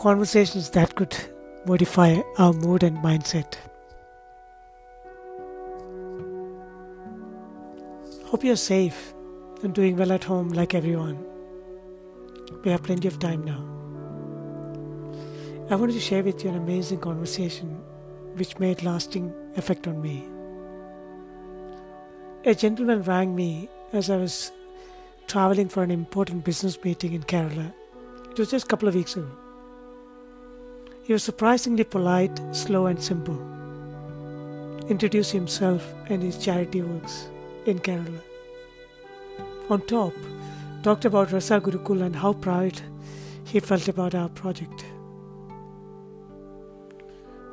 conversations that could modify our mood and mindset. Hope you're safe and doing well at home like everyone. We have plenty of time now. I wanted to share with you an amazing conversation which made lasting effect on me. A gentleman rang me as I was traveling for an important business meeting in Kerala. It was just a couple of weeks ago. He was surprisingly polite, slow, and simple. Introduced himself and his charity works in Kerala. On top, talked about Rasa Gurukul and how proud he felt about our project.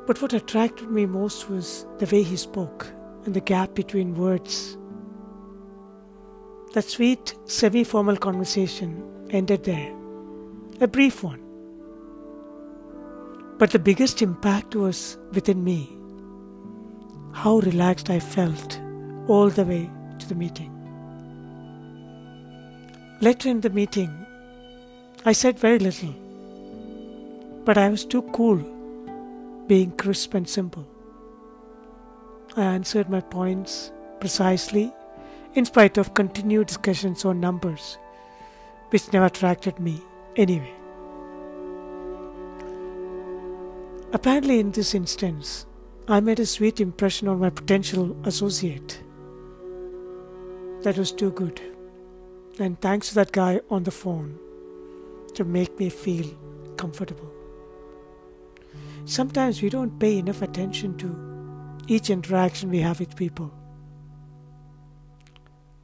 But what attracted me most was the way he spoke and the gap between words. That sweet, semi formal conversation ended there, a brief one. But the biggest impact was within me how relaxed I felt all the way to the meeting. Later in the meeting, I said very little, but I was too cool being crisp and simple. I answered my points precisely in spite of continued discussions on numbers, which never attracted me anyway. Apparently, in this instance, I made a sweet impression on my potential associate. That was too good. And thanks to that guy on the phone to make me feel comfortable. Sometimes we don't pay enough attention to each interaction we have with people.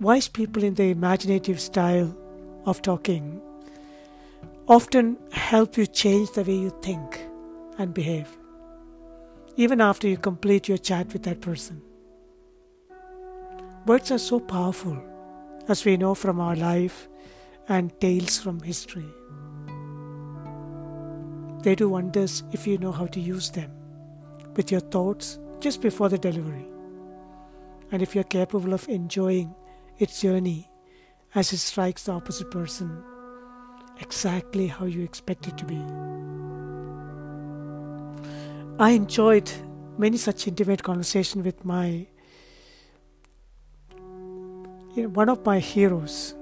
Wise people in the imaginative style of talking often help you change the way you think and behave, even after you complete your chat with that person. Words are so powerful as we know from our life and tales from history. They do wonders if you know how to use them with your thoughts just before the delivery, and if you're capable of enjoying its journey as it strikes the opposite person exactly how you expect it to be. I enjoyed many such intimate conversations with my you know, one of my heroes,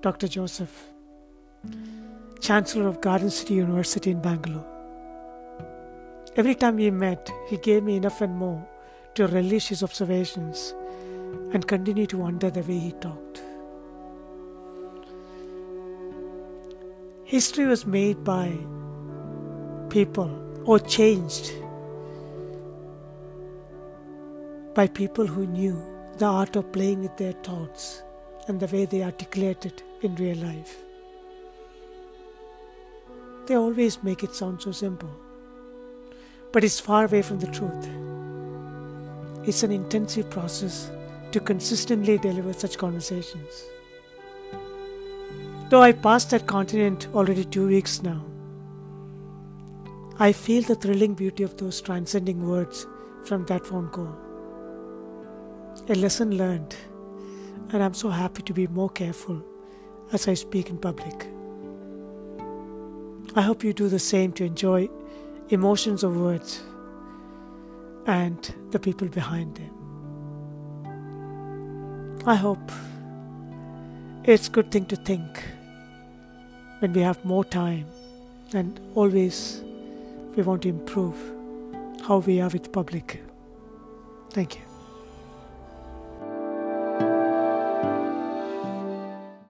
Dr. Joseph, Chancellor of Garden City University in Bangalore. Every time we met, he gave me enough and more to relish his observations and continue to wonder the way he talked. History was made by people or changed by people who knew the art of playing with their thoughts and the way they articulate it in real life. They always make it sound so simple, but it's far away from the truth. It's an intensive process to consistently deliver such conversations. Though I passed that continent already two weeks now, I feel the thrilling beauty of those transcending words from that phone call a lesson learned, and I'm so happy to be more careful as I speak in public. I hope you do the same to enjoy emotions of words and the people behind them. I hope it's a good thing to think when we have more time and always we want to improve how we are with public. Thank you.